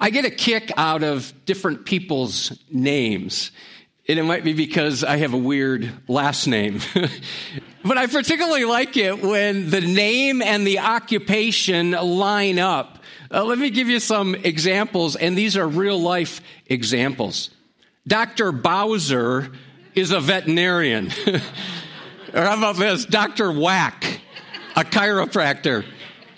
I get a kick out of different people's names. And it might be because I have a weird last name. but I particularly like it when the name and the occupation line up. Uh, let me give you some examples, and these are real life examples. Dr. Bowser is a veterinarian. or how about this? Dr. Whack, a chiropractor.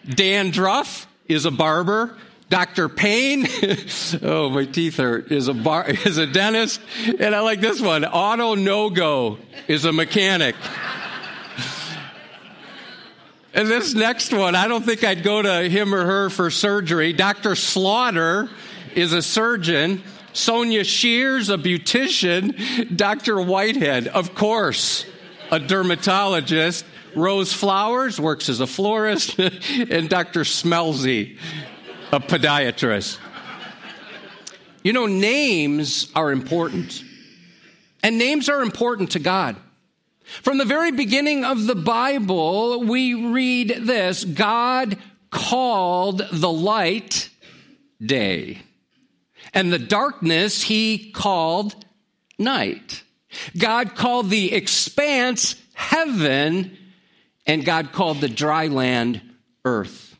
Dan Druff is a barber. Dr. Payne, oh, my teeth hurt, is a bar, is a dentist. And I like this one. Auto No Go is a mechanic. and this next one, I don't think I'd go to him or her for surgery. Dr. Slaughter is a surgeon. Sonia Shears, a beautician. Dr. Whitehead, of course, a dermatologist. Rose Flowers works as a florist. and Dr. Smelzy a podiatrist. You know, names are important. And names are important to God. From the very beginning of the Bible, we read this God called the light day, and the darkness he called night. God called the expanse heaven, and God called the dry land earth.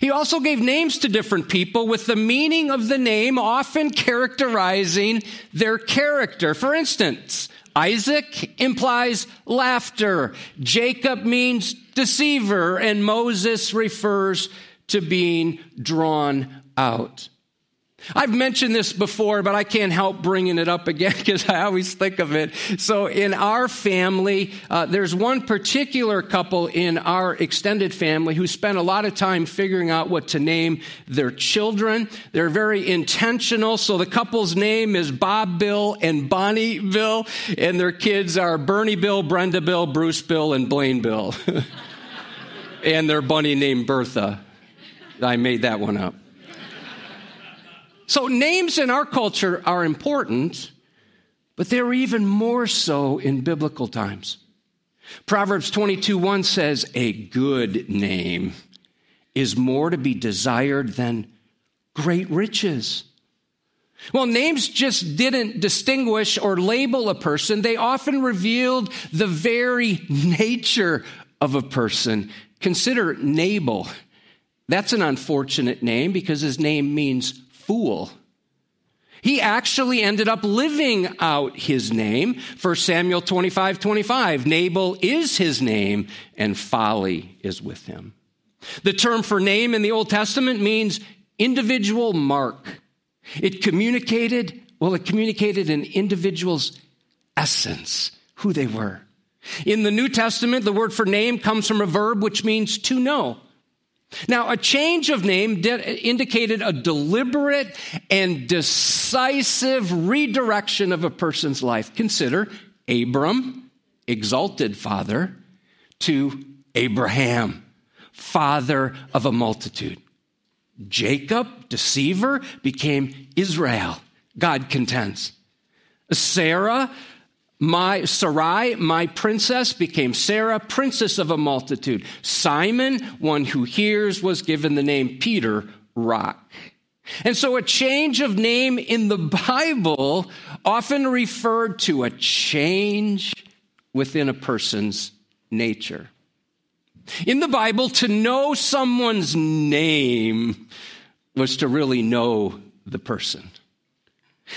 He also gave names to different people with the meaning of the name often characterizing their character. For instance, Isaac implies laughter, Jacob means deceiver, and Moses refers to being drawn out. I've mentioned this before, but I can't help bringing it up again because I always think of it. So, in our family, uh, there's one particular couple in our extended family who spent a lot of time figuring out what to name their children. They're very intentional. So, the couple's name is Bob Bill and Bonnie Bill, and their kids are Bernie Bill, Brenda Bill, Bruce Bill, and Blaine Bill. and their bunny named Bertha. I made that one up. So, names in our culture are important, but they're even more so in biblical times. Proverbs 22 1 says, A good name is more to be desired than great riches. Well, names just didn't distinguish or label a person, they often revealed the very nature of a person. Consider Nabal. That's an unfortunate name because his name means fool. He actually ended up living out his name. 1 Samuel 25 25. Nabal is his name, and folly is with him. The term for name in the Old Testament means individual mark. It communicated, well, it communicated an individual's essence, who they were. In the New Testament, the word for name comes from a verb which means to know. Now, a change of name indicated a deliberate and decisive redirection of a person's life. Consider Abram, exalted father, to Abraham, father of a multitude. Jacob, deceiver, became Israel, God contends. Sarah, my Sarai, my princess, became Sarah, princess of a multitude. Simon, one who hears, was given the name Peter, rock. And so a change of name in the Bible often referred to a change within a person's nature. In the Bible, to know someone's name was to really know the person.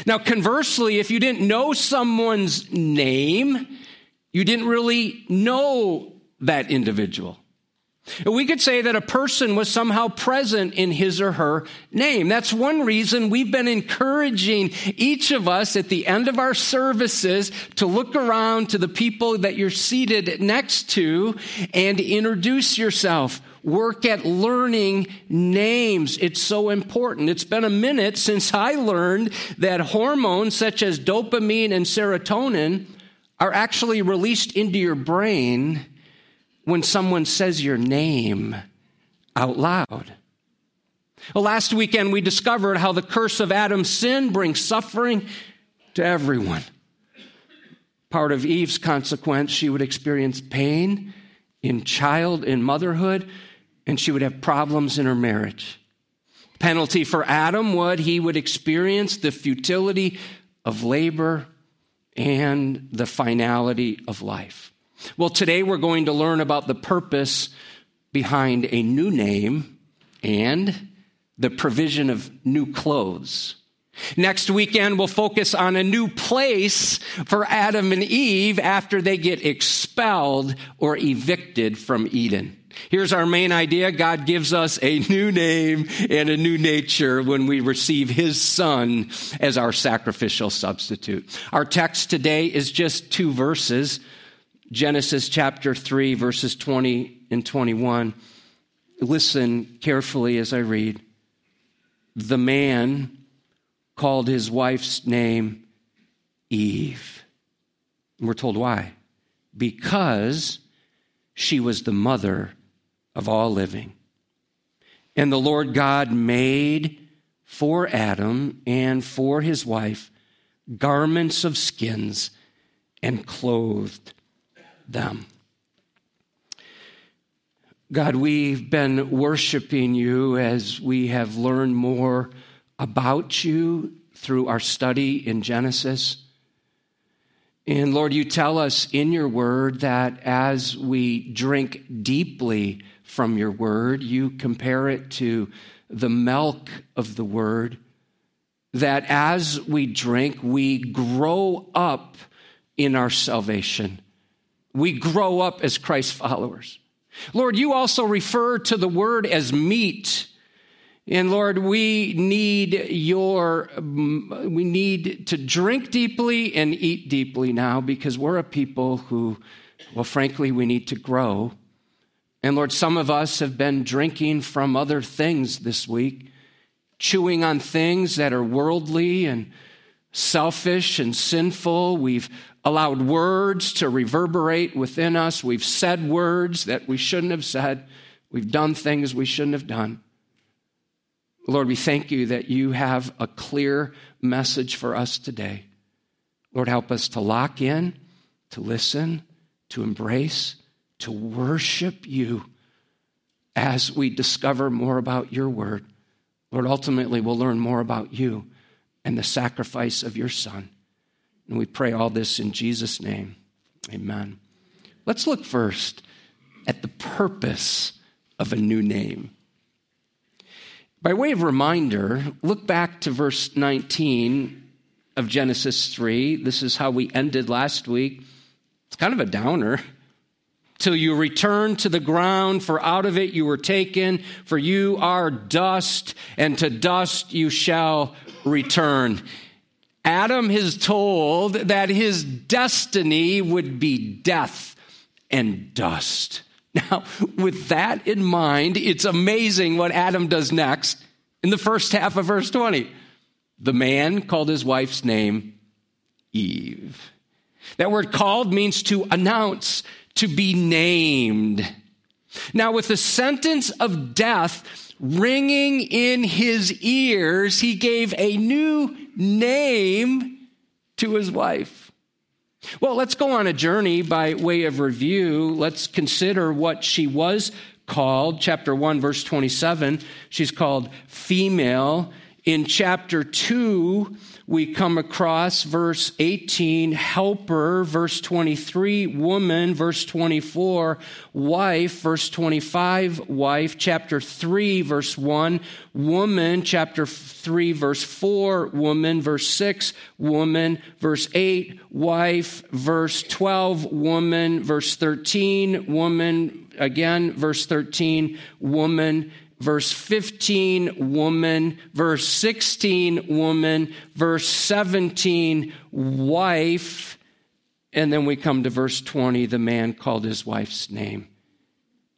Now, conversely, if you didn't know someone's name, you didn't really know that individual. We could say that a person was somehow present in his or her name. That's one reason we've been encouraging each of us at the end of our services to look around to the people that you're seated next to and introduce yourself work at learning names. It's so important. It's been a minute since I learned that hormones such as dopamine and serotonin are actually released into your brain when someone says your name out loud. Well, last weekend we discovered how the curse of Adam's sin brings suffering to everyone. Part of Eve's consequence, she would experience pain in child in motherhood and she would have problems in her marriage. Penalty for Adam, what he would experience the futility of labor and the finality of life. Well, today we're going to learn about the purpose behind a new name and the provision of new clothes. Next weekend, we'll focus on a new place for Adam and Eve after they get expelled or evicted from Eden. Here's our main idea God gives us a new name and a new nature when we receive His Son as our sacrificial substitute. Our text today is just two verses Genesis chapter 3, verses 20 and 21. Listen carefully as I read. The man called his wife's name Eve. And we're told why. Because she was the mother of all living. And the Lord God made for Adam and for his wife garments of skins and clothed them. God, we've been worshiping you as we have learned more about you through our study in Genesis. And Lord, you tell us in your word that as we drink deeply from your word, you compare it to the milk of the word, that as we drink, we grow up in our salvation. We grow up as Christ followers. Lord, you also refer to the word as meat. And Lord, we need your, we need to drink deeply and eat deeply now because we're a people who, well, frankly, we need to grow. And Lord, some of us have been drinking from other things this week, chewing on things that are worldly and selfish and sinful. We've allowed words to reverberate within us. We've said words that we shouldn't have said. We've done things we shouldn't have done. Lord, we thank you that you have a clear message for us today. Lord, help us to lock in, to listen, to embrace, to worship you as we discover more about your word. Lord, ultimately, we'll learn more about you and the sacrifice of your Son. And we pray all this in Jesus' name. Amen. Let's look first at the purpose of a new name. By way of reminder, look back to verse 19 of Genesis 3. This is how we ended last week. It's kind of a downer. Till you return to the ground, for out of it you were taken, for you are dust, and to dust you shall return. Adam is told that his destiny would be death and dust. Now, with that in mind, it's amazing what Adam does next in the first half of verse 20. The man called his wife's name Eve. That word called means to announce, to be named. Now, with the sentence of death ringing in his ears, he gave a new name to his wife. Well, let's go on a journey by way of review. Let's consider what she was called. Chapter 1, verse 27, she's called female. In chapter 2, we come across verse 18, helper, verse 23, woman, verse 24, wife, verse 25, wife, chapter 3, verse 1, woman, chapter 3, verse 4, woman, verse 6, woman, verse 8, wife, verse 12, woman, verse 13, woman, again, verse 13, woman, verse 15, woman, verse 16, woman, verse 17, wife, and then we come to verse 20, the man called his wife's name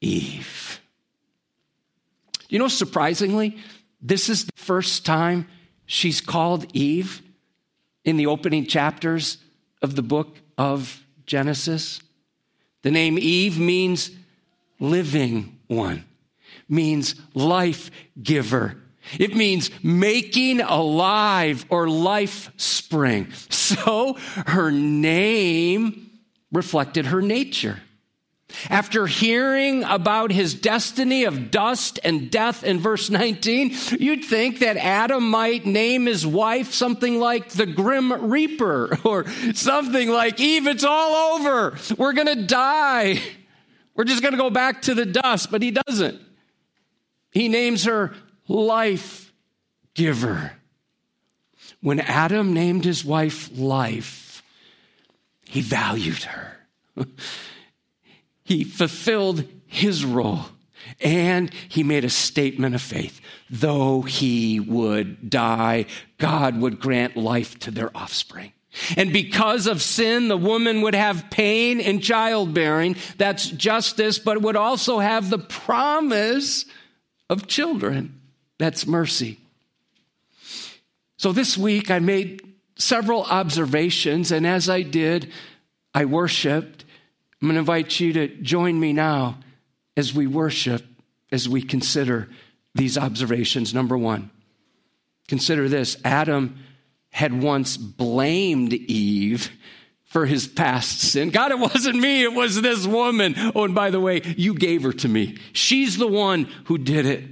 Eve. You know, surprisingly, this is the first time she's called Eve in the opening chapters of the book of Genesis. The name Eve means living one means life giver. It means making alive or life spring. So her name reflected her nature. After hearing about his destiny of dust and death in verse 19, you'd think that Adam might name his wife something like the Grim Reaper or something like Eve, it's all over. We're going to die. We're just going to go back to the dust, but he doesn't. He names her life giver. When Adam named his wife life, he valued her. he fulfilled his role and he made a statement of faith. Though he would die, God would grant life to their offspring. And because of sin, the woman would have pain in childbearing. That's justice, but would also have the promise of children. That's mercy. So this week I made several observations, and as I did, I worshiped. I'm going to invite you to join me now as we worship, as we consider these observations. Number one, consider this Adam had once blamed Eve for his past sin. God, it wasn't me, it was this woman. Oh, and by the way, you gave her to me. She's the one who did it.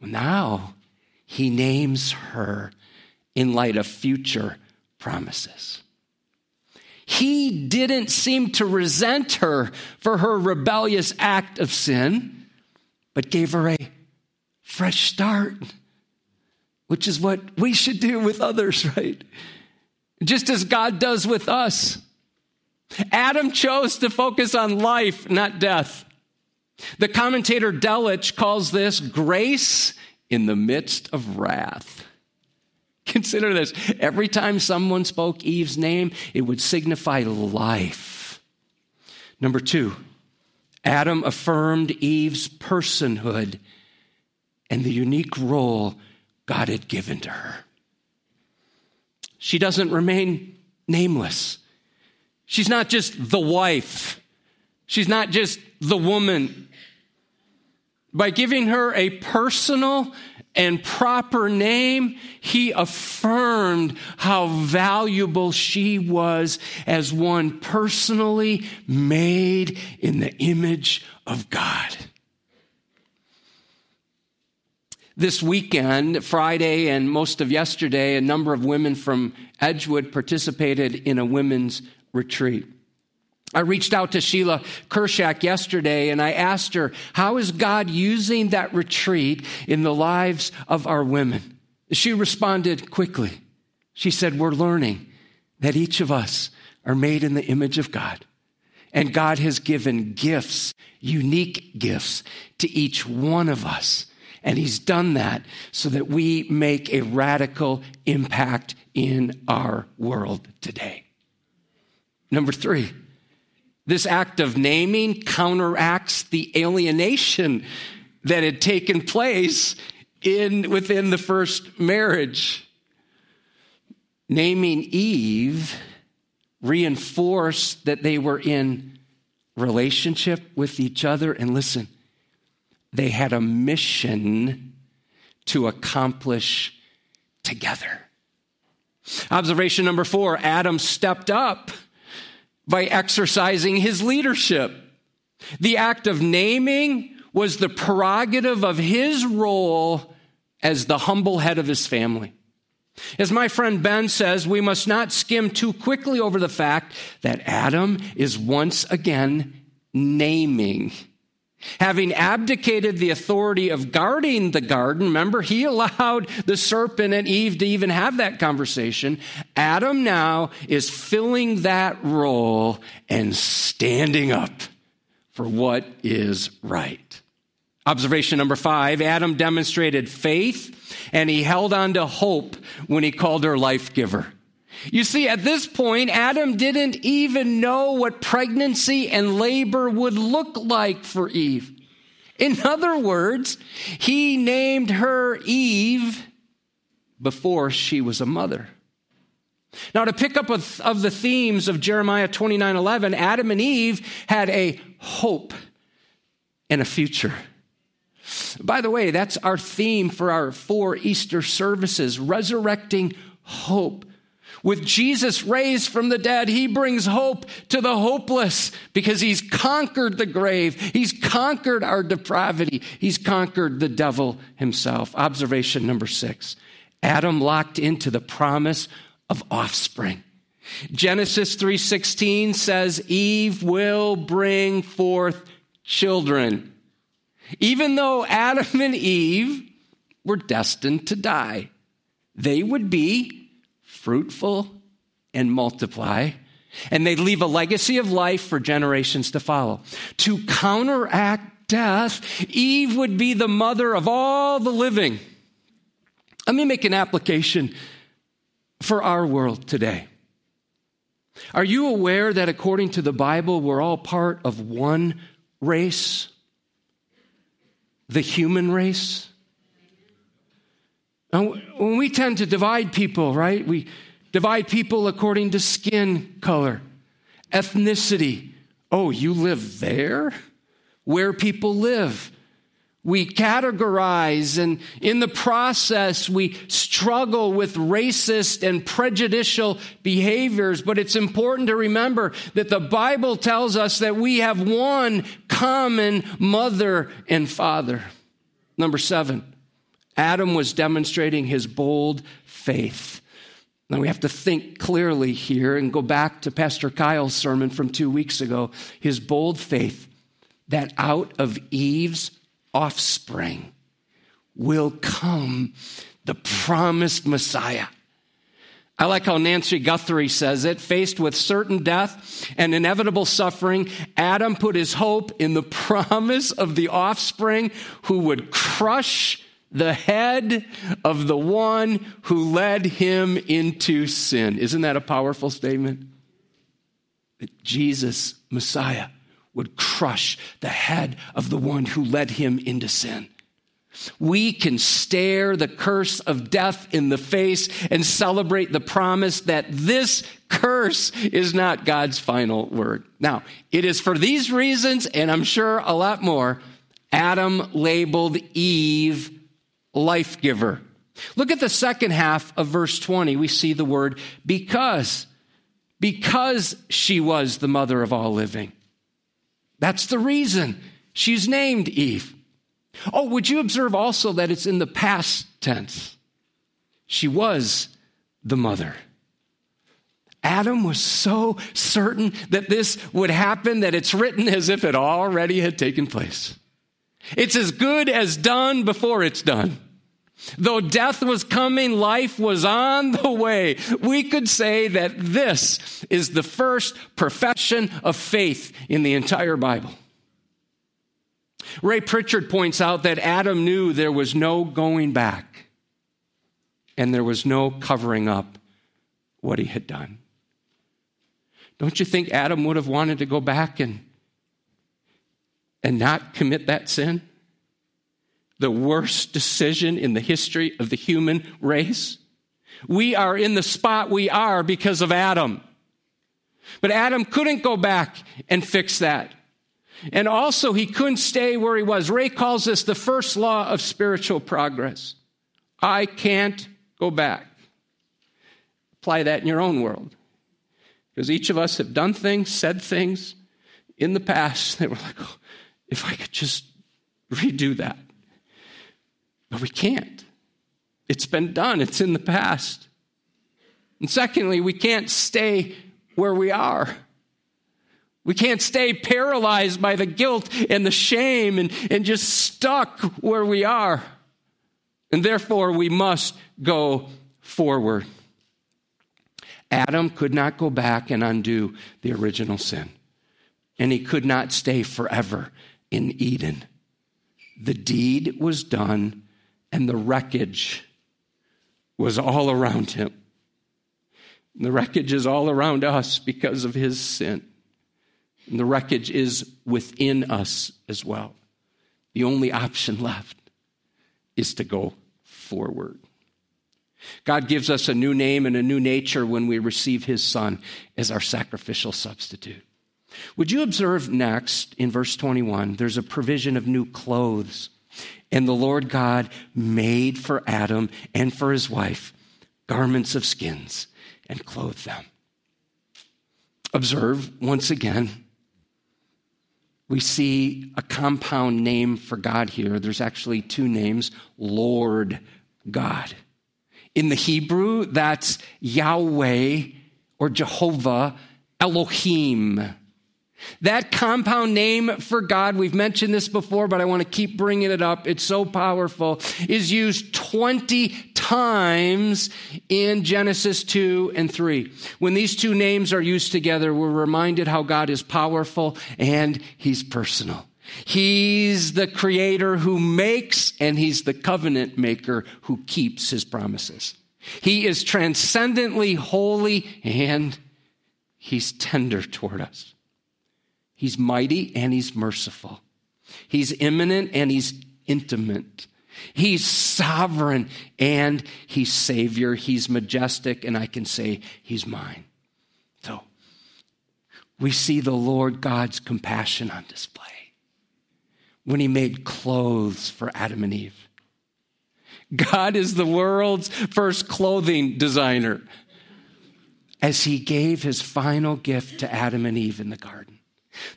Now he names her in light of future promises. He didn't seem to resent her for her rebellious act of sin, but gave her a fresh start which is what we should do with others, right? Just as God does with us. Adam chose to focus on life, not death. The commentator Delitzsch calls this grace in the midst of wrath. Consider this every time someone spoke Eve's name, it would signify life. Number two, Adam affirmed Eve's personhood and the unique role God had given to her. She doesn't remain nameless. She's not just the wife, she's not just the woman. By giving her a personal and proper name, he affirmed how valuable she was as one personally made in the image of God. This weekend, Friday and most of yesterday, a number of women from Edgewood participated in a women's retreat. I reached out to Sheila Kershak yesterday and I asked her, How is God using that retreat in the lives of our women? She responded quickly. She said, We're learning that each of us are made in the image of God. And God has given gifts, unique gifts, to each one of us. And he's done that so that we make a radical impact in our world today. Number three, this act of naming counteracts the alienation that had taken place in, within the first marriage. Naming Eve reinforced that they were in relationship with each other. And listen, they had a mission to accomplish together. Observation number four Adam stepped up by exercising his leadership. The act of naming was the prerogative of his role as the humble head of his family. As my friend Ben says, we must not skim too quickly over the fact that Adam is once again naming Having abdicated the authority of guarding the garden, remember, he allowed the serpent and Eve to even have that conversation. Adam now is filling that role and standing up for what is right. Observation number five Adam demonstrated faith and he held on to hope when he called her life giver. You see, at this point, Adam didn't even know what pregnancy and labor would look like for Eve. In other words, he named her Eve before she was a mother. Now, to pick up of the themes of Jeremiah 29 11, Adam and Eve had a hope and a future. By the way, that's our theme for our four Easter services resurrecting hope. With Jesus raised from the dead, he brings hope to the hopeless because he's conquered the grave. He's conquered our depravity. He's conquered the devil himself. Observation number six Adam locked into the promise of offspring. Genesis 3:16 says Eve will bring forth children. Even though Adam and Eve were destined to die, they would be fruitful and multiply, and they'd leave a legacy of life for generations to follow. To counteract death, Eve would be the mother of all the living. Let me make an application for our world today. Are you aware that according to the Bible, we're all part of one race? The human race? Now, when we tend to divide people, right? We divide people according to skin color, ethnicity. Oh, you live there? Where people live. We categorize, and in the process, we struggle with racist and prejudicial behaviors. But it's important to remember that the Bible tells us that we have one common mother and father. Number seven, Adam was demonstrating his bold faith. Now we have to think clearly here and go back to Pastor Kyle's sermon from two weeks ago. His bold faith that out of Eve's offspring will come the promised Messiah. I like how Nancy Guthrie says it. Faced with certain death and inevitable suffering, Adam put his hope in the promise of the offspring who would crush the head of the one who led him into sin. Isn't that a powerful statement? That Jesus, Messiah, would crush the head of the one who led him into sin. We can stare the curse of death in the face and celebrate the promise that this curse is not God's final word. Now, it is for these reasons, and I'm sure a lot more, Adam labeled Eve life giver. Look at the second half of verse 20. We see the word because. Because she was the mother of all living. That's the reason she's named Eve. Oh, would you observe also that it's in the past tense? She was the mother. Adam was so certain that this would happen that it's written as if it already had taken place. It's as good as done before it's done. Though death was coming, life was on the way. We could say that this is the first profession of faith in the entire Bible. Ray Pritchard points out that Adam knew there was no going back and there was no covering up what he had done. Don't you think Adam would have wanted to go back and, and not commit that sin? the worst decision in the history of the human race. We are in the spot we are because of Adam. But Adam couldn't go back and fix that. And also, he couldn't stay where he was. Ray calls this the first law of spiritual progress. I can't go back. Apply that in your own world. Because each of us have done things, said things in the past that were like, oh, if I could just redo that. But we can't. It's been done, it's in the past. And secondly, we can't stay where we are. We can't stay paralyzed by the guilt and the shame and, and just stuck where we are. And therefore, we must go forward. Adam could not go back and undo the original sin, and he could not stay forever in Eden. The deed was done and the wreckage was all around him. And the wreckage is all around us because of his sin. And the wreckage is within us as well. The only option left is to go forward. God gives us a new name and a new nature when we receive his son as our sacrificial substitute. Would you observe next in verse 21 there's a provision of new clothes and the Lord God made for Adam and for his wife garments of skins and clothed them. Observe once again, we see a compound name for God here. There's actually two names Lord God. In the Hebrew, that's Yahweh or Jehovah Elohim. That compound name for God, we've mentioned this before, but I want to keep bringing it up. It's so powerful, is used 20 times in Genesis 2 and 3. When these two names are used together, we're reminded how God is powerful and He's personal. He's the creator who makes, and He's the covenant maker who keeps His promises. He is transcendently holy and He's tender toward us. He's mighty and he's merciful. He's immanent and he's intimate. He's sovereign and he's Savior. He's majestic, and I can say he's mine. So we see the Lord God's compassion on display when he made clothes for Adam and Eve. God is the world's first clothing designer as he gave his final gift to Adam and Eve in the garden.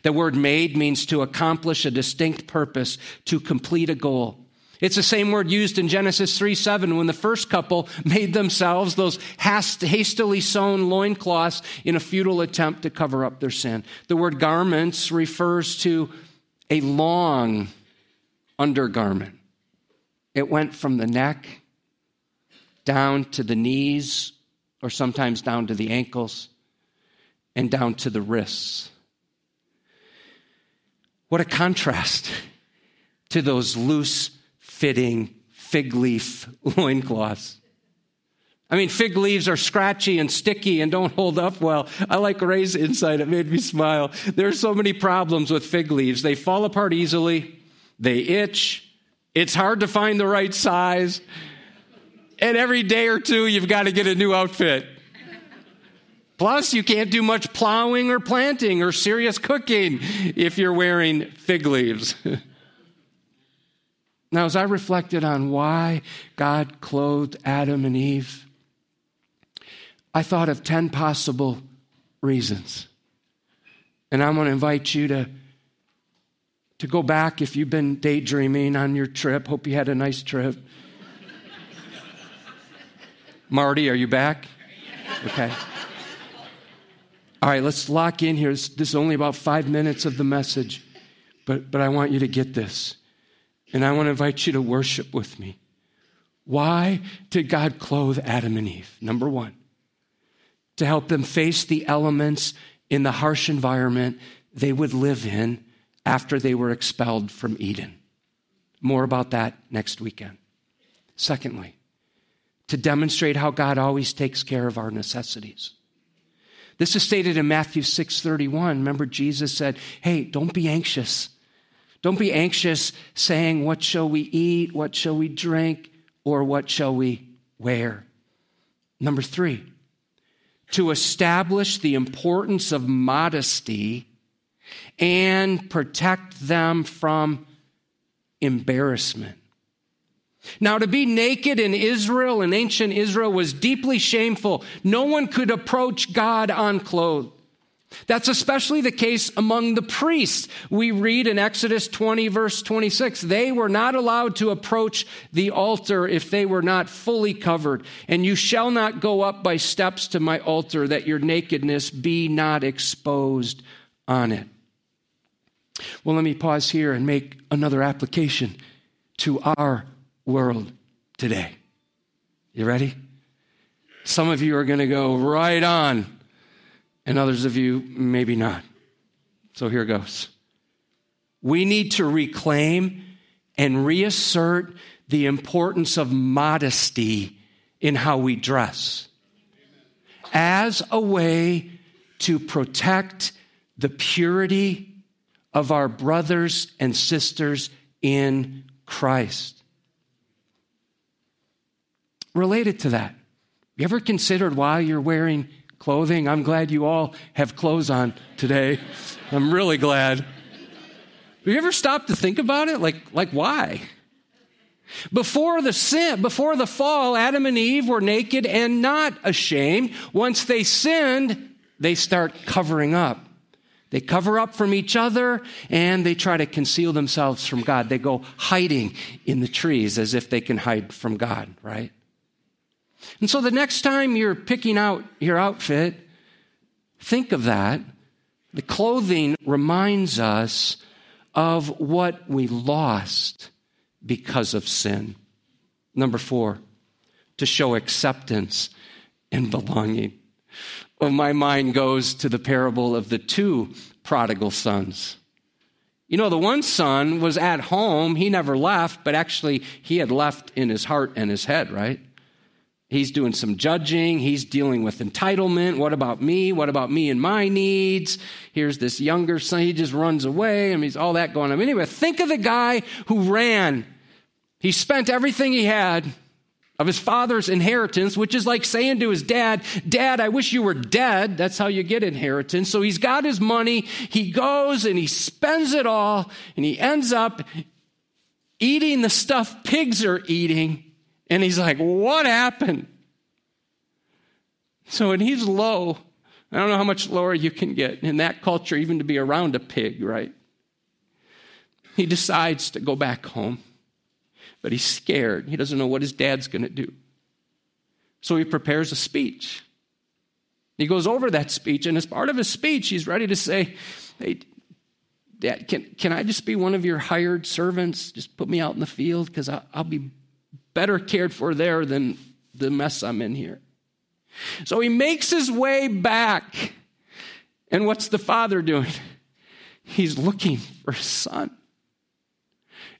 The word made means to accomplish a distinct purpose, to complete a goal. It's the same word used in Genesis 3 7 when the first couple made themselves those hastily sewn loincloths in a futile attempt to cover up their sin. The word garments refers to a long undergarment. It went from the neck down to the knees, or sometimes down to the ankles, and down to the wrists. What a contrast to those loose fitting fig leaf loincloths. I mean, fig leaves are scratchy and sticky and don't hold up well. I like Ray's insight. It made me smile. There are so many problems with fig leaves. They fall apart easily. They itch. It's hard to find the right size. And every day or two, you've got to get a new outfit. Plus, you can't do much plowing or planting or serious cooking if you're wearing fig leaves. now, as I reflected on why God clothed Adam and Eve, I thought of 10 possible reasons. And I'm going to invite you to, to go back if you've been daydreaming on your trip. Hope you had a nice trip. Marty, are you back? Okay. All right, let's lock in here. This, is only about five minutes of the message, but, but I want you to get this. And I want to invite you to worship with me. Why did God clothe Adam and Eve? Number one, to help them face the elements in the harsh environment they would live in after they were expelled from Eden. More about that next weekend. Secondly, to demonstrate how God always takes care of our necessities. This is stated in Matthew 6:31. Remember Jesus said, "Hey, don't be anxious. Don't be anxious saying, what shall we eat? What shall we drink? Or what shall we wear?" Number 3, to establish the importance of modesty and protect them from embarrassment. Now, to be naked in Israel, in ancient Israel, was deeply shameful. No one could approach God unclothed. That's especially the case among the priests. We read in Exodus 20, verse 26, they were not allowed to approach the altar if they were not fully covered. And you shall not go up by steps to my altar, that your nakedness be not exposed on it. Well, let me pause here and make another application to our world today. You ready? Some of you are going to go right on, and others of you, maybe not. So here goes. We need to reclaim and reassert the importance of modesty in how we dress as a way to protect the purity of our brothers and sisters in Christ related to that. You ever considered why you're wearing clothing? I'm glad you all have clothes on today. I'm really glad. Have you ever stopped to think about it? Like, like why? Before the sin, before the fall, Adam and Eve were naked and not ashamed. Once they sinned, they start covering up. They cover up from each other and they try to conceal themselves from God. They go hiding in the trees as if they can hide from God, right? And so the next time you're picking out your outfit, think of that. The clothing reminds us of what we lost because of sin. Number four, to show acceptance and belonging. Well, my mind goes to the parable of the two prodigal sons. You know, the one son was at home, he never left, but actually he had left in his heart and his head, right? He's doing some judging. He's dealing with entitlement. What about me? What about me and my needs? Here's this younger son. He just runs away. I mean, he's all that going on. Anyway, think of the guy who ran. He spent everything he had of his father's inheritance, which is like saying to his dad, Dad, I wish you were dead. That's how you get inheritance. So he's got his money. He goes and he spends it all, and he ends up eating the stuff pigs are eating and he's like, What happened? So when he's low, I don't know how much lower you can get in that culture, even to be around a pig, right? He decides to go back home, but he's scared. He doesn't know what his dad's going to do. So he prepares a speech. He goes over that speech, and as part of his speech, he's ready to say, Hey, Dad, can, can I just be one of your hired servants? Just put me out in the field because I'll be better cared for there than the mess I'm in here. So he makes his way back. And what's the father doing? He's looking for his son.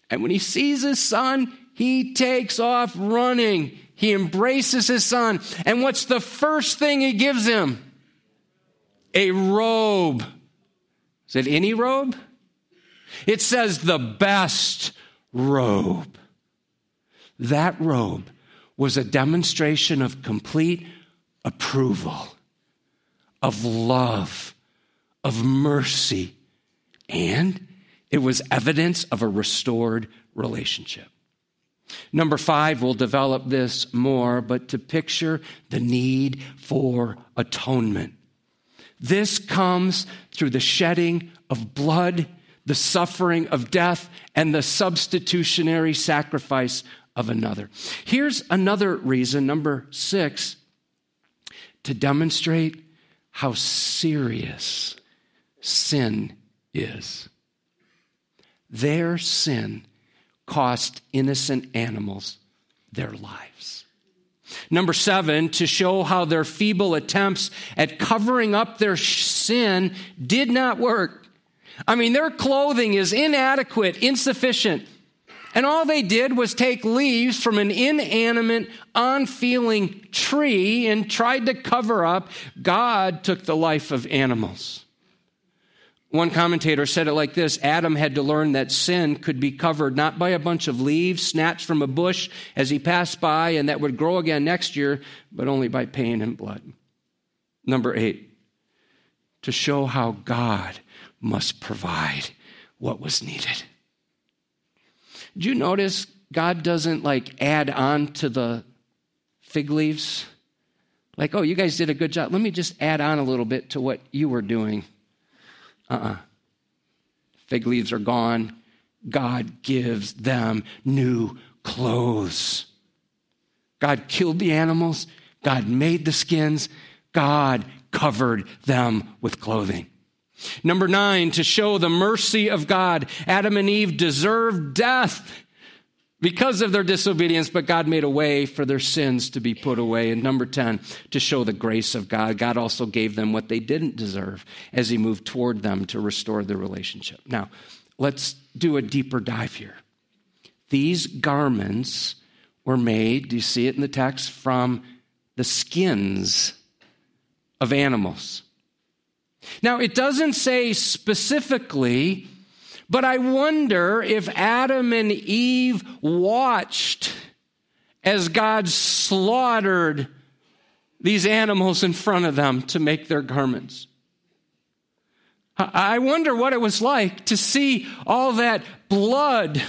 And when he sees his son, he takes off running. He embraces his son. And what's the first thing he gives him? A robe. Is it any robe? It says the best robe. That robe was a demonstration of complete approval, of love, of mercy, and it was evidence of a restored relationship. Number five, we'll develop this more, but to picture the need for atonement. This comes through the shedding of blood, the suffering of death, and the substitutionary sacrifice of another. Here's another reason, number six, to demonstrate how serious sin is. Their sin cost innocent animals their lives. Number seven, to show how their feeble attempts at covering up their sin did not work. I mean, their clothing is inadequate, insufficient. And all they did was take leaves from an inanimate, unfeeling tree and tried to cover up. God took the life of animals. One commentator said it like this Adam had to learn that sin could be covered not by a bunch of leaves snatched from a bush as he passed by and that would grow again next year, but only by pain and blood. Number eight, to show how God must provide what was needed. Do you notice God doesn't like add on to the fig leaves? Like, oh, you guys did a good job. Let me just add on a little bit to what you were doing. Uh uh-uh. uh Fig leaves are gone. God gives them new clothes. God killed the animals. God made the skins. God covered them with clothing. Number nine, to show the mercy of God. Adam and Eve deserved death because of their disobedience, but God made a way for their sins to be put away. And number 10, to show the grace of God. God also gave them what they didn't deserve as He moved toward them to restore the relationship. Now, let's do a deeper dive here. These garments were made, do you see it in the text, from the skins of animals. Now, it doesn't say specifically, but I wonder if Adam and Eve watched as God slaughtered these animals in front of them to make their garments. I wonder what it was like to see all that blood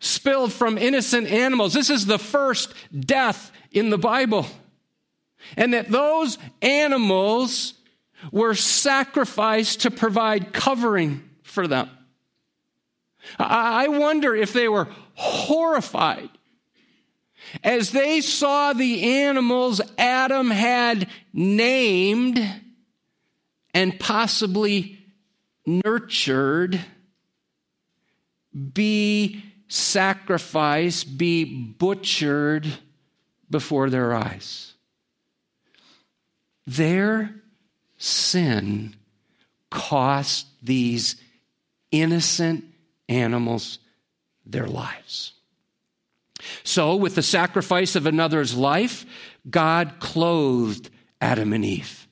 spilled from innocent animals. This is the first death in the Bible. And that those animals were sacrificed to provide covering for them. I wonder if they were horrified as they saw the animals Adam had named and possibly nurtured be sacrificed, be butchered before their eyes. Their sin cost these innocent animals their lives. So, with the sacrifice of another's life, God clothed Adam and Eve.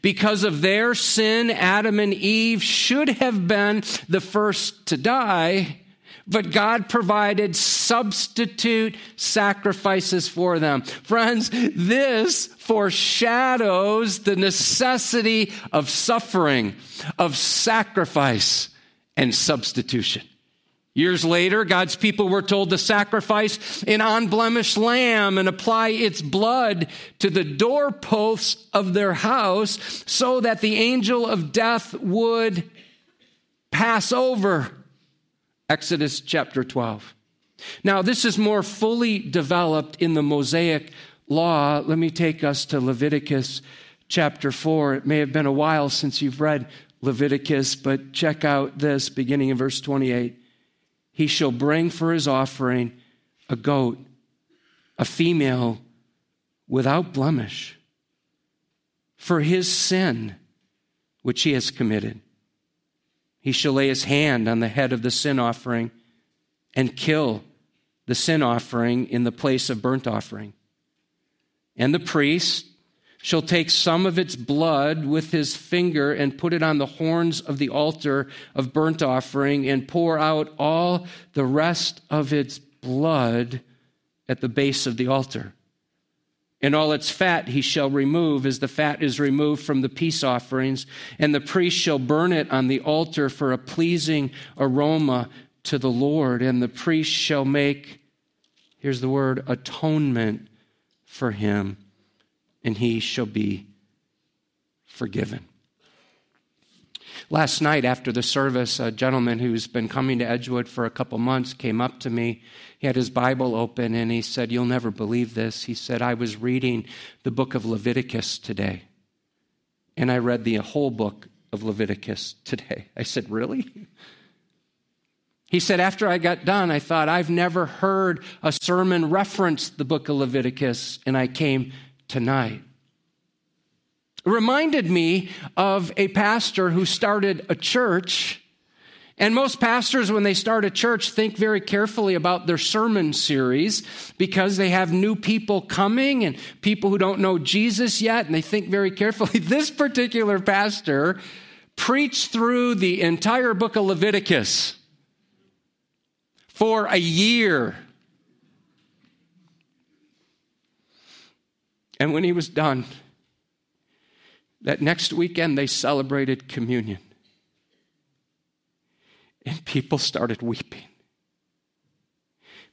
Because of their sin, Adam and Eve should have been the first to die, but God provided substitute sacrifices for them. Friends, this foreshadows the necessity of suffering, of sacrifice, and substitution. Years later, God's people were told to sacrifice an unblemished lamb and apply its blood to the doorposts of their house so that the angel of death would pass over. Exodus chapter 12. Now, this is more fully developed in the Mosaic law. Let me take us to Leviticus chapter 4. It may have been a while since you've read Leviticus, but check out this beginning in verse 28 he shall bring for his offering a goat, a female without blemish, for his sin which he has committed. He shall lay his hand on the head of the sin offering and kill the sin offering in the place of burnt offering. And the priest shall take some of its blood with his finger and put it on the horns of the altar of burnt offering and pour out all the rest of its blood at the base of the altar. And all its fat he shall remove, as the fat is removed from the peace offerings, and the priest shall burn it on the altar for a pleasing aroma to the Lord. And the priest shall make, here's the word, atonement for him and he shall be forgiven. Last night after the service, a gentleman who's been coming to Edgewood for a couple months came up to me. He had his Bible open and he said, You'll never believe this. He said, I was reading the book of Leviticus today, and I read the whole book of Leviticus today. I said, Really? He said, After I got done, I thought, I've never heard a sermon reference the book of Leviticus, and I came tonight. Reminded me of a pastor who started a church. And most pastors, when they start a church, think very carefully about their sermon series because they have new people coming and people who don't know Jesus yet, and they think very carefully. This particular pastor preached through the entire book of Leviticus for a year. And when he was done, that next weekend they celebrated communion. And people started weeping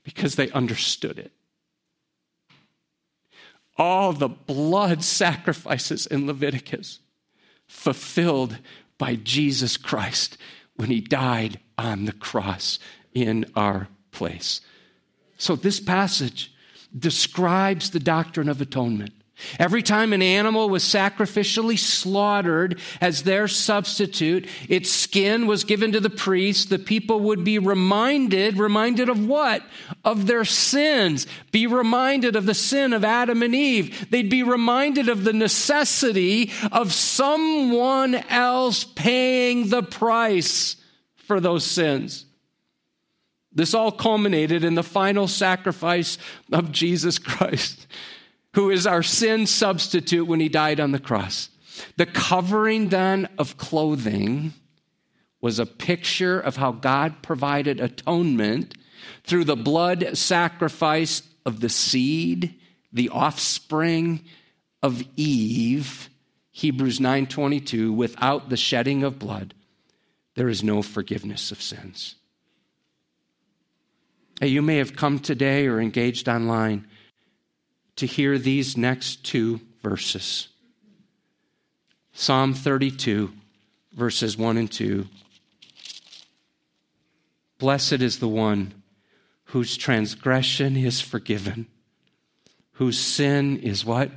because they understood it. All the blood sacrifices in Leviticus fulfilled by Jesus Christ when he died on the cross in our place. So, this passage describes the doctrine of atonement. Every time an animal was sacrificially slaughtered as their substitute, its skin was given to the priest. The people would be reminded, reminded of what? Of their sins. Be reminded of the sin of Adam and Eve. They'd be reminded of the necessity of someone else paying the price for those sins. This all culminated in the final sacrifice of Jesus Christ, who is our sin substitute when he died on the cross. The covering then of clothing was a picture of how God provided atonement through the blood sacrifice of the seed, the offspring of Eve. Hebrews 9:22 without the shedding of blood there is no forgiveness of sins. You may have come today or engaged online to hear these next two verses Psalm 32, verses 1 and 2. Blessed is the one whose transgression is forgiven, whose sin is what?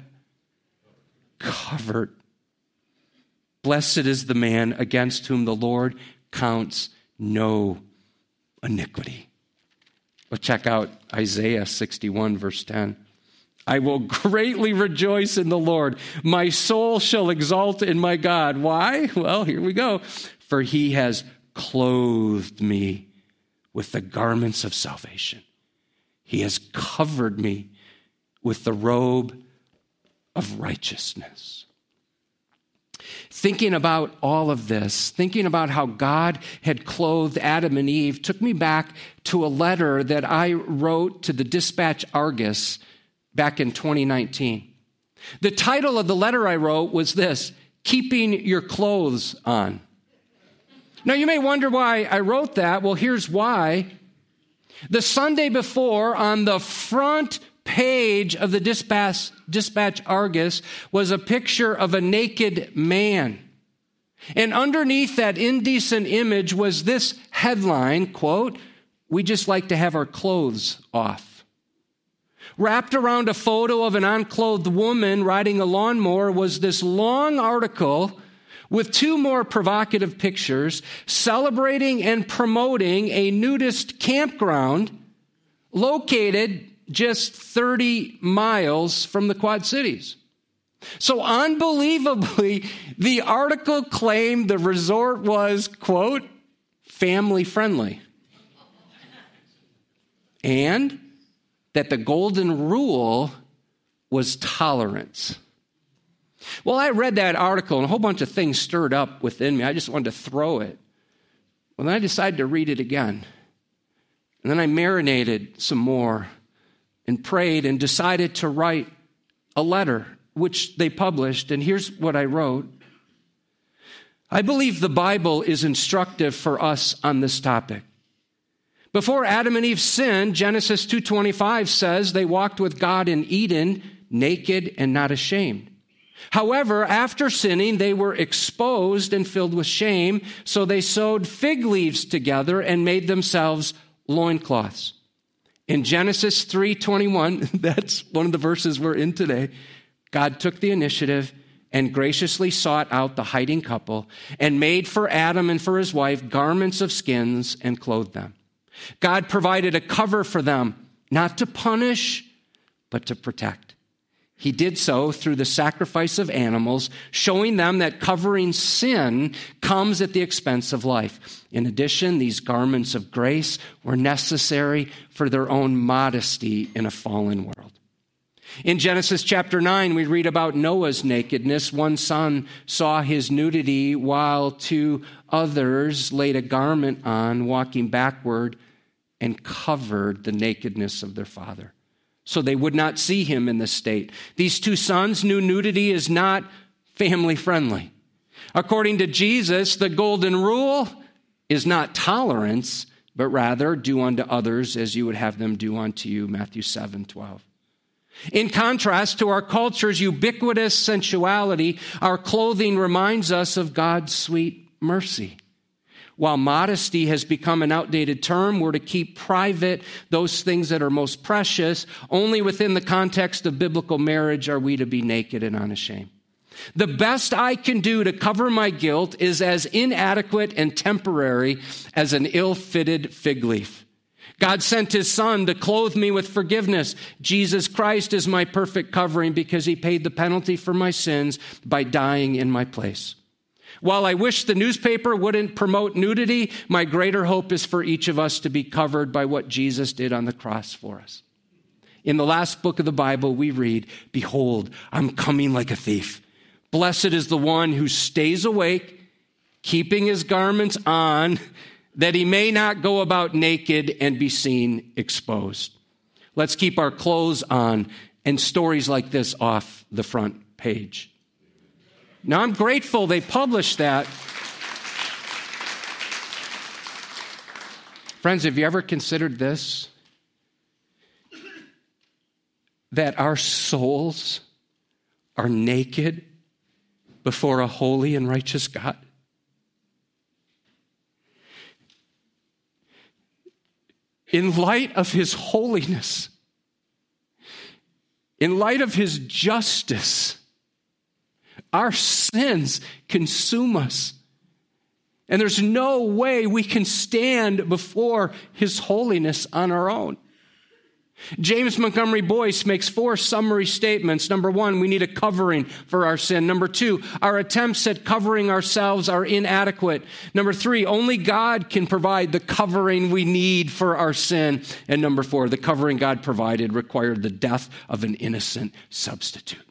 Covered. Blessed is the man against whom the Lord counts no iniquity. But check out Isaiah 61, verse 10. I will greatly rejoice in the Lord. My soul shall exult in my God. Why? Well, here we go. For he has clothed me with the garments of salvation. He has covered me with the robe of righteousness. Thinking about all of this, thinking about how God had clothed Adam and Eve, took me back to a letter that I wrote to the Dispatch Argus back in 2019. The title of the letter I wrote was this Keeping Your Clothes On. Now, you may wonder why I wrote that. Well, here's why. The Sunday before, on the front page of the Dispatch, Dispatch Argus, was a picture of a naked man. And underneath that indecent image was this headline quote, We just like to have our clothes off. Wrapped around a photo of an unclothed woman riding a lawnmower was this long article with two more provocative pictures celebrating and promoting a nudist campground located just 30 miles from the Quad Cities. So unbelievably, the article claimed the resort was, quote, family friendly. And that the golden rule was tolerance. Well, I read that article and a whole bunch of things stirred up within me. I just wanted to throw it. Well, then I decided to read it again. And then I marinated some more and prayed and decided to write a letter, which they published. And here's what I wrote I believe the Bible is instructive for us on this topic. Before Adam and Eve sinned, Genesis 2:25 says they walked with God in Eden, naked and not ashamed. However, after sinning, they were exposed and filled with shame, so they sewed fig leaves together and made themselves loincloths. In Genesis 3:21, that's one of the verses we're in today, God took the initiative and graciously sought out the hiding couple and made for Adam and for his wife garments of skins and clothed them. God provided a cover for them, not to punish, but to protect. He did so through the sacrifice of animals, showing them that covering sin comes at the expense of life. In addition, these garments of grace were necessary for their own modesty in a fallen world. In Genesis chapter 9, we read about Noah's nakedness. One son saw his nudity while two others laid a garment on, walking backward and covered the nakedness of their father. So they would not see him in this state. These two sons knew nudity is not family friendly. According to Jesus, the golden rule is not tolerance, but rather do unto others as you would have them do unto you. Matthew 7 12. In contrast to our culture's ubiquitous sensuality, our clothing reminds us of God's sweet mercy. While modesty has become an outdated term, we're to keep private those things that are most precious. Only within the context of biblical marriage are we to be naked and unashamed. The best I can do to cover my guilt is as inadequate and temporary as an ill fitted fig leaf. God sent his son to clothe me with forgiveness. Jesus Christ is my perfect covering because he paid the penalty for my sins by dying in my place. While I wish the newspaper wouldn't promote nudity, my greater hope is for each of us to be covered by what Jesus did on the cross for us. In the last book of the Bible, we read, Behold, I'm coming like a thief. Blessed is the one who stays awake, keeping his garments on, that he may not go about naked and be seen exposed. Let's keep our clothes on and stories like this off the front page. Now, I'm grateful they published that. Friends, have you ever considered this? that our souls are naked before a holy and righteous God? In light of his holiness, in light of his justice, our sins consume us. And there's no way we can stand before his holiness on our own. James Montgomery Boice makes four summary statements. Number one, we need a covering for our sin. Number two, our attempts at covering ourselves are inadequate. Number three, only God can provide the covering we need for our sin. And number four, the covering God provided required the death of an innocent substitute.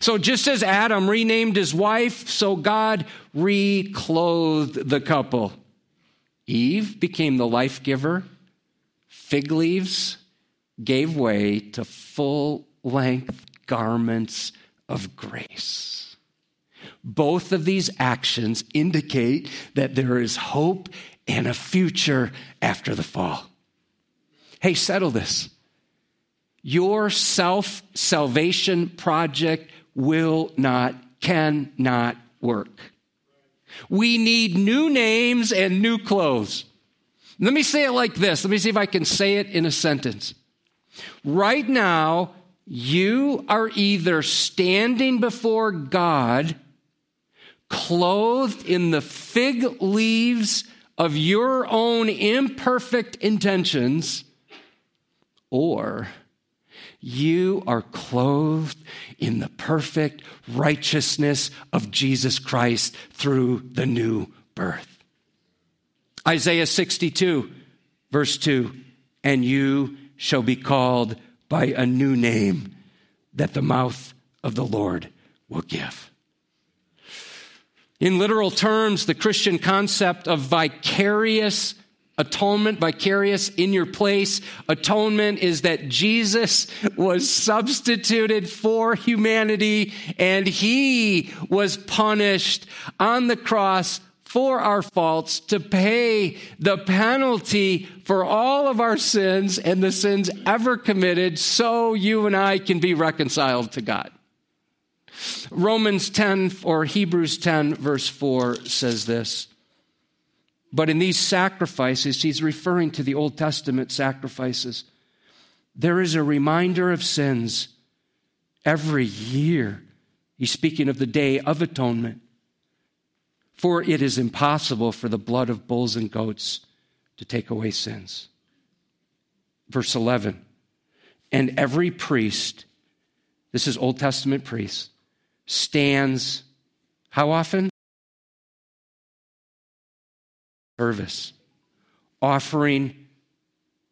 So just as Adam renamed his wife, so God reclothed the couple. Eve became the life giver fig leaves gave way to full length garments of grace. Both of these actions indicate that there is hope and a future after the fall. Hey, settle this. Your self salvation project will not, cannot work. We need new names and new clothes. Let me say it like this. Let me see if I can say it in a sentence. Right now, you are either standing before God, clothed in the fig leaves of your own imperfect intentions, or you are clothed in the perfect righteousness of Jesus Christ through the new birth. Isaiah 62, verse 2 And you shall be called by a new name that the mouth of the Lord will give. In literal terms, the Christian concept of vicarious atonement, vicarious in your place, atonement is that Jesus was substituted for humanity and he was punished on the cross for our faults, to pay the penalty for all of our sins and the sins ever committed, so you and I can be reconciled to God. Romans 10 or Hebrews 10, verse 4 says this. But in these sacrifices, he's referring to the Old Testament sacrifices, there is a reminder of sins every year. He's speaking of the Day of Atonement. For it is impossible for the blood of bulls and goats to take away sins. Verse 11. And every priest, this is Old Testament priest, stands how often? Service, offering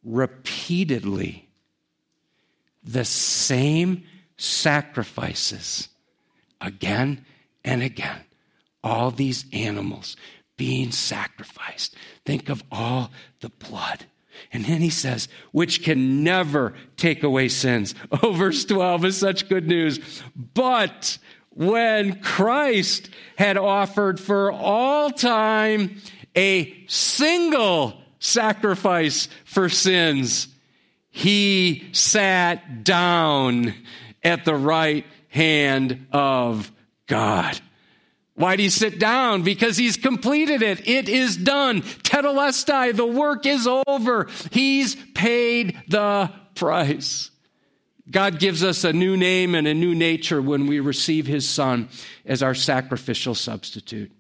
repeatedly the same sacrifices again and again all these animals being sacrificed. Think of all the blood. And then he says, which can never take away sins. Oh, verse 12 is such good news. But when Christ had offered for all time a single sacrifice for sins, he sat down at the right hand of God. Why do you sit down? Because he's completed it. It is done. Tetelestai, the work is over. He's paid the price. God gives us a new name and a new nature when we receive his son as our sacrificial substitute.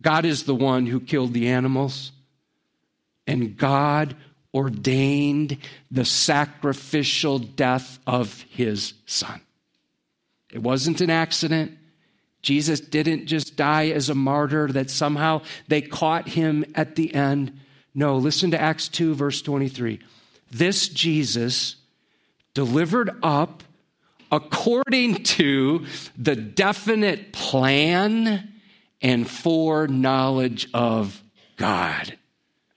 God is the one who killed the animals, and God ordained the sacrificial death of his son. It wasn't an accident. Jesus didn't just die as a martyr, that somehow they caught him at the end. No, listen to Acts 2, verse 23. This Jesus delivered up according to the definite plan and foreknowledge of God.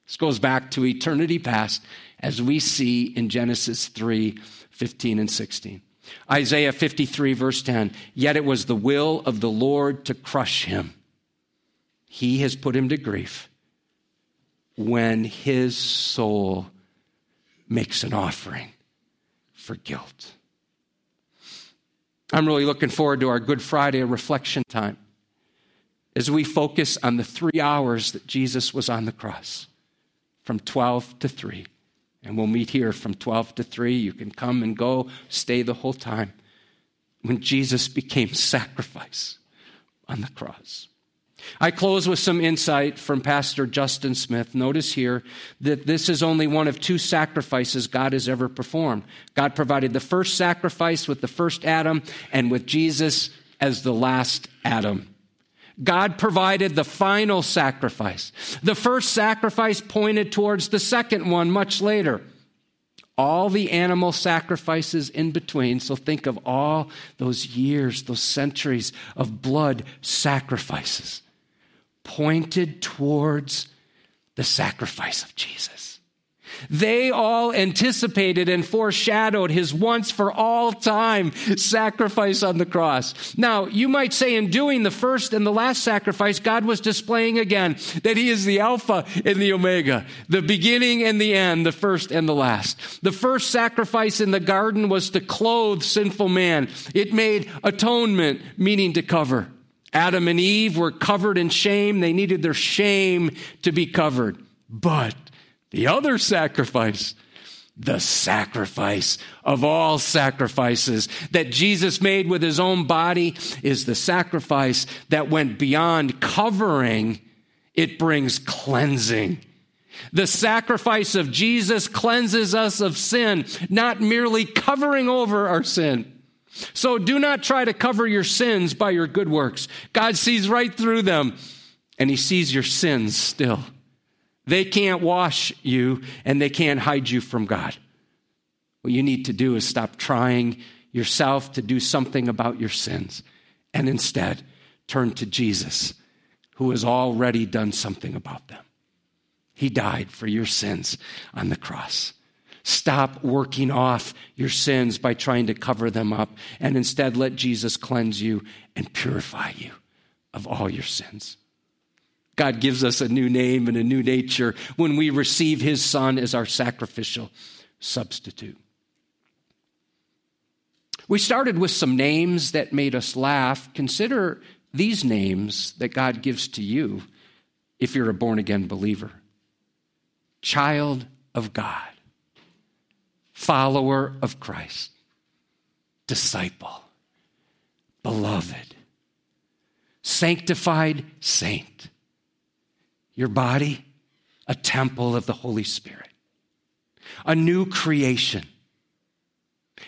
This goes back to eternity past, as we see in Genesis 3 15 and 16. Isaiah 53, verse 10 Yet it was the will of the Lord to crush him. He has put him to grief when his soul makes an offering for guilt. I'm really looking forward to our Good Friday reflection time as we focus on the three hours that Jesus was on the cross from 12 to 3. And we'll meet here from 12 to 3. You can come and go, stay the whole time. When Jesus became sacrifice on the cross. I close with some insight from Pastor Justin Smith. Notice here that this is only one of two sacrifices God has ever performed. God provided the first sacrifice with the first Adam and with Jesus as the last Adam. God provided the final sacrifice. The first sacrifice pointed towards the second one much later. All the animal sacrifices in between, so think of all those years, those centuries of blood sacrifices, pointed towards the sacrifice of Jesus. They all anticipated and foreshadowed his once for all time sacrifice on the cross. Now, you might say in doing the first and the last sacrifice, God was displaying again that he is the Alpha and the Omega, the beginning and the end, the first and the last. The first sacrifice in the garden was to clothe sinful man. It made atonement, meaning to cover. Adam and Eve were covered in shame. They needed their shame to be covered. But the other sacrifice, the sacrifice of all sacrifices that Jesus made with his own body is the sacrifice that went beyond covering, it brings cleansing. The sacrifice of Jesus cleanses us of sin, not merely covering over our sin. So do not try to cover your sins by your good works. God sees right through them, and he sees your sins still. They can't wash you and they can't hide you from God. What you need to do is stop trying yourself to do something about your sins and instead turn to Jesus, who has already done something about them. He died for your sins on the cross. Stop working off your sins by trying to cover them up and instead let Jesus cleanse you and purify you of all your sins. God gives us a new name and a new nature when we receive his son as our sacrificial substitute. We started with some names that made us laugh. Consider these names that God gives to you if you're a born again believer. Child of God, follower of Christ, disciple, beloved, sanctified saint your body, a temple of the Holy Spirit, a new creation.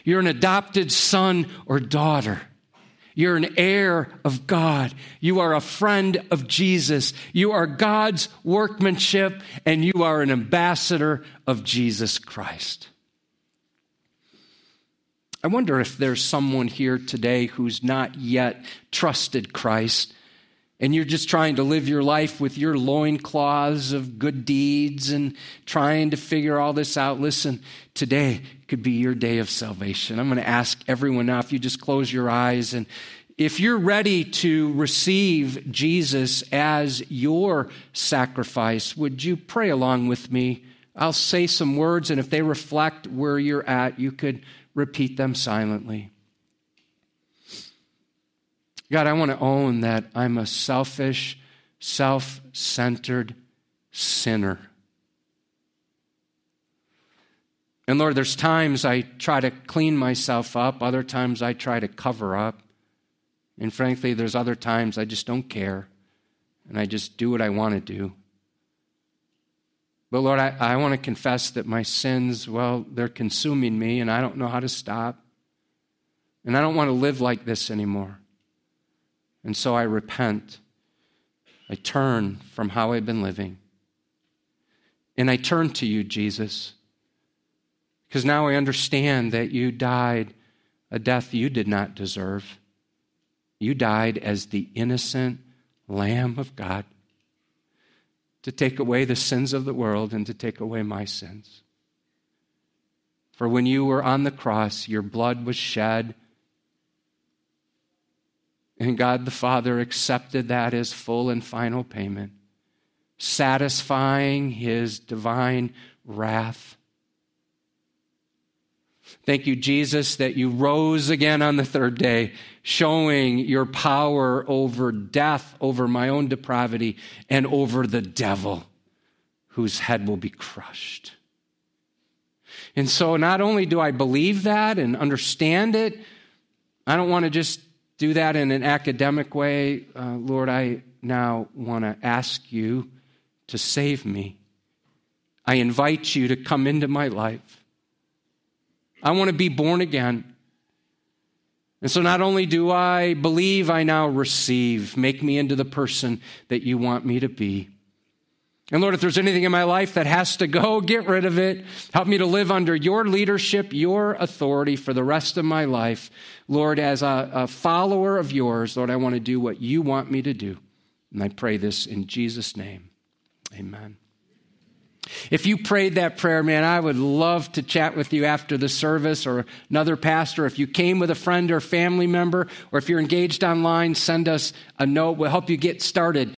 You're an adopted son or daughter. You're an heir of God. You are a friend of Jesus. You are God's workmanship, and you are an ambassador of Jesus Christ. I wonder if there's someone here today who's not yet trusted Christ and you're just trying to live your life with your loincloths of good deeds and trying to figure all this out, listen, today could be your day of salvation. I'm going to ask everyone now if you just close your eyes and if you're ready to receive Jesus as your sacrifice, would you pray along with me? I'll say some words, and if they reflect where you're at, you could repeat them silently. God, I want to own that I'm a selfish, self centered sinner. And Lord, there's times I try to clean myself up, other times I try to cover up. And frankly, there's other times I just don't care and I just do what I want to do. But Lord, I, I want to confess that my sins, well, they're consuming me and I don't know how to stop. And I don't want to live like this anymore. And so I repent. I turn from how I've been living. And I turn to you, Jesus, because now I understand that you died a death you did not deserve. You died as the innocent Lamb of God to take away the sins of the world and to take away my sins. For when you were on the cross, your blood was shed and God the Father accepted that as full and final payment, satisfying his divine wrath. Thank you, Jesus, that you rose again on the third day, showing your power over death, over my own depravity, and over the devil, whose head will be crushed. And so, not only do I believe that and understand it, I don't want to just do that in an academic way. Uh, Lord, I now want to ask you to save me. I invite you to come into my life. I want to be born again. And so not only do I believe, I now receive. Make me into the person that you want me to be. And Lord, if there's anything in my life that has to go, get rid of it. Help me to live under your leadership, your authority for the rest of my life. Lord, as a, a follower of yours, Lord, I want to do what you want me to do. And I pray this in Jesus' name. Amen. If you prayed that prayer, man, I would love to chat with you after the service or another pastor. If you came with a friend or family member, or if you're engaged online, send us a note. We'll help you get started.